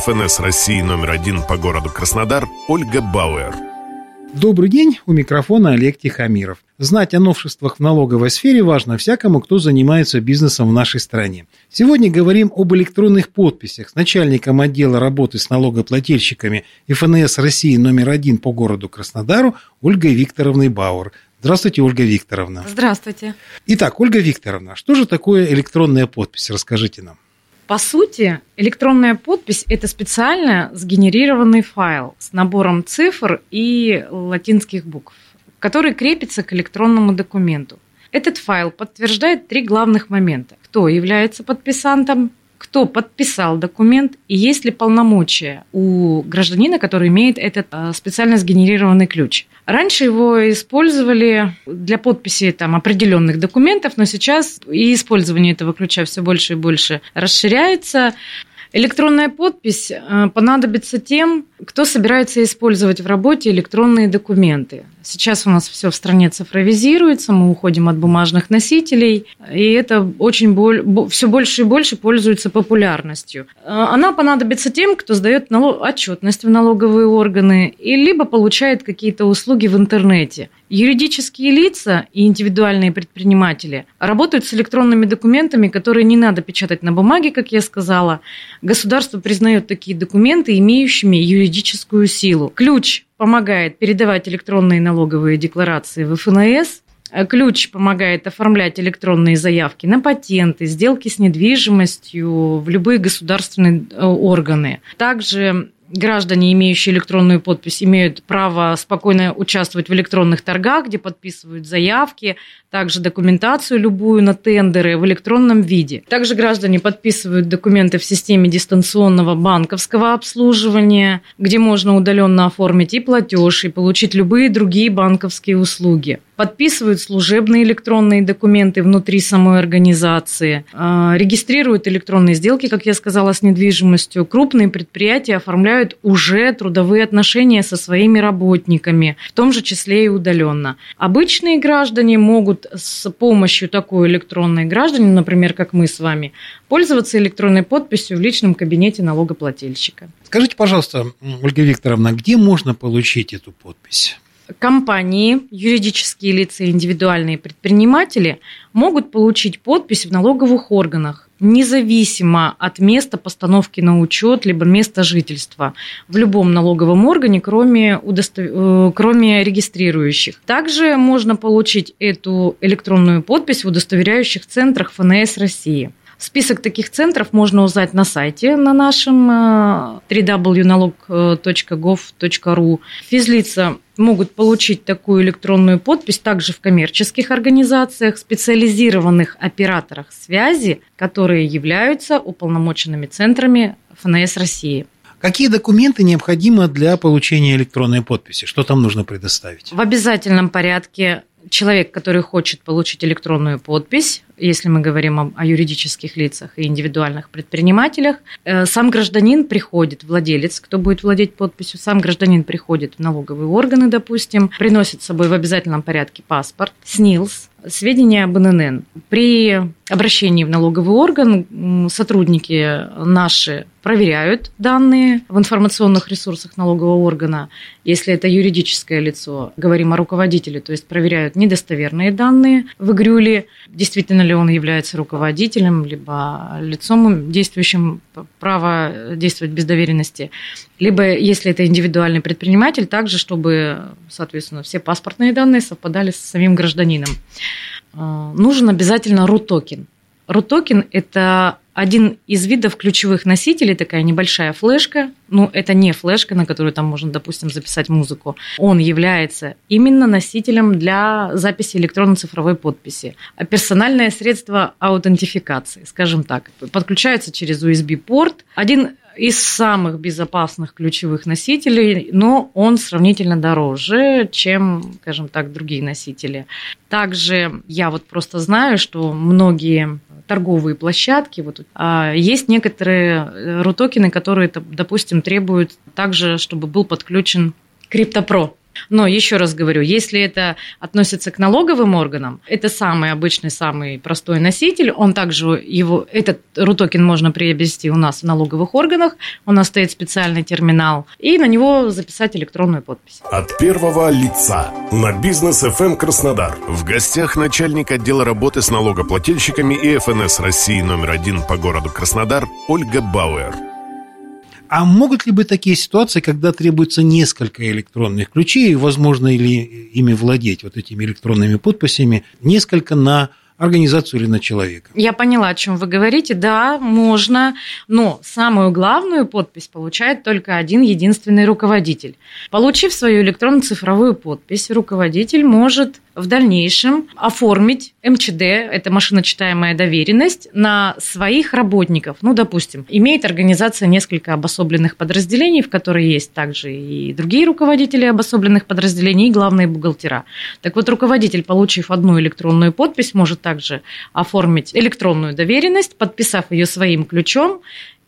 ФНС России номер один по городу Краснодар Ольга Бауэр. Добрый день, у микрофона Олег Тихомиров. Знать о новшествах в налоговой сфере важно всякому, кто занимается бизнесом в нашей стране. Сегодня говорим об электронных подписях с начальником отдела работы с налогоплательщиками ФНС России номер один по городу Краснодару Ольгой Викторовной Бауэр. Здравствуйте, Ольга Викторовна. Здравствуйте. Итак, Ольга Викторовна, что же такое электронная подпись? Расскажите нам. По сути, электронная подпись – это специально сгенерированный файл с набором цифр и латинских букв, который крепится к электронному документу. Этот файл подтверждает три главных момента. Кто является подписантом, кто подписал документ и есть ли полномочия у гражданина, который имеет этот э, специально сгенерированный ключ. Раньше его использовали для подписи там, определенных документов, но сейчас и использование этого ключа все больше и больше расширяется. Электронная подпись э, понадобится тем, кто собирается использовать в работе электронные документы. Сейчас у нас все в стране цифровизируется, мы уходим от бумажных носителей, и это очень боль, все больше и больше пользуется популярностью. Э, она понадобится тем, кто сдает налог, отчетность в налоговые органы, и либо получает какие-то услуги в интернете. Юридические лица и индивидуальные предприниматели работают с электронными документами, которые не надо печатать на бумаге, как я сказала. Государство признает такие документы имеющими юридическую силу. Ключ помогает передавать электронные налоговые декларации в ФНС, Ключ помогает оформлять электронные заявки на патенты, сделки с недвижимостью в любые государственные э, органы. Также граждане, имеющие электронную подпись, имеют право спокойно участвовать в электронных торгах, где подписывают заявки, также документацию любую на тендеры в электронном виде. Также граждане подписывают документы в системе дистанционного банковского обслуживания, где можно удаленно оформить и платеж, и получить любые другие банковские услуги подписывают служебные электронные документы внутри самой организации, а, регистрируют электронные сделки, как я сказала, с недвижимостью. Крупные предприятия оформляют уже трудовые отношения со своими работниками, в том же числе и удаленно. Обычные граждане могут с помощью такой электронной граждане, например, как мы с вами, пользоваться электронной подписью в личном кабинете налогоплательщика. Скажите, пожалуйста, Ольга Викторовна, где можно получить эту подпись? Компании, юридические лица и индивидуальные предприниматели могут получить подпись в налоговых органах независимо от места постановки на учет либо места жительства в любом налоговом органе, кроме, удостов... Э, кроме регистрирующих. Также можно получить эту электронную подпись в удостоверяющих центрах ФНС России. Список таких центров можно узнать на сайте на нашем www.nalog.gov.ru. Физлица могут получить такую электронную подпись также в коммерческих организациях, специализированных операторах связи, которые являются уполномоченными центрами ФНС России. Какие документы необходимы для получения электронной подписи? Что там нужно предоставить? В обязательном порядке человек, который хочет получить электронную подпись, если мы говорим о, о юридических лицах и индивидуальных предпринимателях, э, сам гражданин приходит, владелец, кто будет владеть подписью, сам гражданин приходит в налоговые органы, допустим, приносит с собой в обязательном порядке паспорт, СНИЛС, сведения об ННН. При обращении в налоговый орган сотрудники наши проверяют данные в информационных ресурсах налогового органа. Если это юридическое лицо, говорим о руководителе, то есть проверяют недостоверные данные в игрюле, действительно ли он является руководителем, либо лицом, действующим право действовать без доверенности. Либо, если это индивидуальный предприниматель, также, чтобы, соответственно, все паспортные данные совпадали с самим гражданином. А, нужен обязательно. RUT-токен – это один из видов ключевых носителей, такая небольшая флешка, ну, это не флешка, на которую там можно, допустим, записать музыку. Он является именно носителем для записи электронно-цифровой подписи. А персональное средство аутентификации, скажем так, подключается через USB-порт. Один из самых безопасных ключевых носителей, но он сравнительно дороже, чем, скажем так, другие носители. Также я вот просто знаю, что многие торговые площадки, вот, а есть некоторые рутокены, которые, допустим, требуют также, чтобы был подключен CryptoPro. Но еще раз говорю, если это относится к налоговым органам, это самый обычный, самый простой носитель. Он также его, этот рутокен можно приобрести у нас в налоговых органах. У нас стоит специальный терминал, и на него записать электронную подпись. От первого лица на бизнес FM эм Краснодар. В гостях начальник отдела работы с налогоплательщиками и ФНС России номер один по городу Краснодар Ольга Бауэр. А могут ли быть такие ситуации, когда требуется несколько электронных ключей, возможно ли ими владеть, вот этими электронными подписями, несколько на организацию или на человека. Я поняла, о чем вы говорите. Да, можно, но самую главную подпись получает только один единственный руководитель. Получив свою электронно-цифровую подпись, руководитель может в дальнейшем оформить МЧД, это машиночитаемая доверенность, на своих работников. Ну, допустим, имеет организация несколько обособленных подразделений, в которые есть также и другие руководители обособленных подразделений, и главные бухгалтера. Так вот, руководитель, получив одну электронную подпись, может также оформить электронную доверенность, подписав ее своим ключом,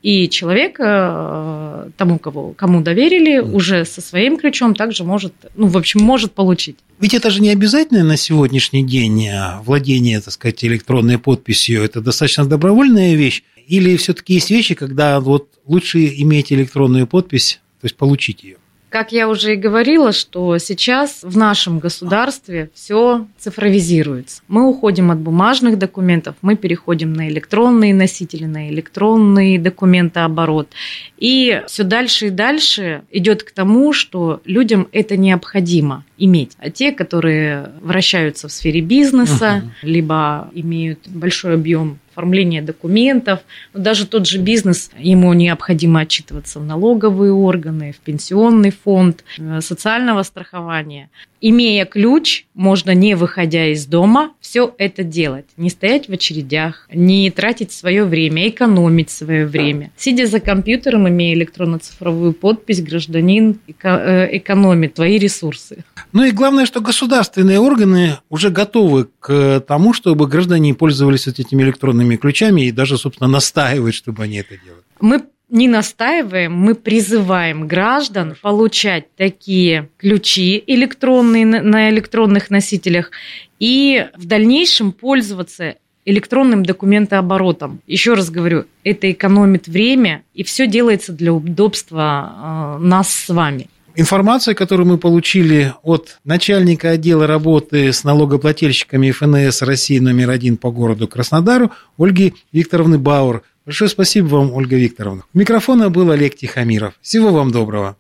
и человек э, тому, кого, кому доверили, уже со своим ключом также может, ну, в общем, может получить. Ведь это же не обязательно на сегодняшний день а владение, так сказать, электронной подписью. Это достаточно добровольная вещь. Или все-таки есть вещи, когда вот лучше иметь электронную подпись, то есть получить ее? Как я уже и говорила, что сейчас в нашем государстве все цифровизируется. Мы уходим от бумажных документов, мы переходим на электронные носители, на электронный документооборот. И все дальше и дальше идет к тому, что людям это необходимо иметь. А те, которые вращаются в сфере бизнеса, uh-huh. либо имеют большой объем оформления документов. Но даже тот же бизнес, ему необходимо отчитываться в налоговые органы, в пенсионный фонд, э, социального страхования имея ключ, можно не выходя из дома, все это делать. Не стоять в очередях, не тратить свое время, экономить свое время. Сидя за компьютером, имея электронно-цифровую подпись, гражданин э, экономит твои ресурсы. Ну и главное, что государственные органы уже готовы к тому, чтобы граждане пользовались вот этими электронными ключами и даже, собственно, настаивают, чтобы они это делали. Мы не настаиваем, мы призываем граждан получать такие ключи электронные на электронных носителях и в дальнейшем пользоваться электронным документооборотом. Еще раз говорю, это экономит время, и все делается для удобства э, нас с вами. Информация, которую мы получили от начальника отдела работы с налогоплательщиками ФНС России номер один по городу Краснодару Ольги Викторовны Бауэр. Большое спасибо вам, Ольга Викторовна. У микрофона был Олег Тихомиров. Всего вам доброго.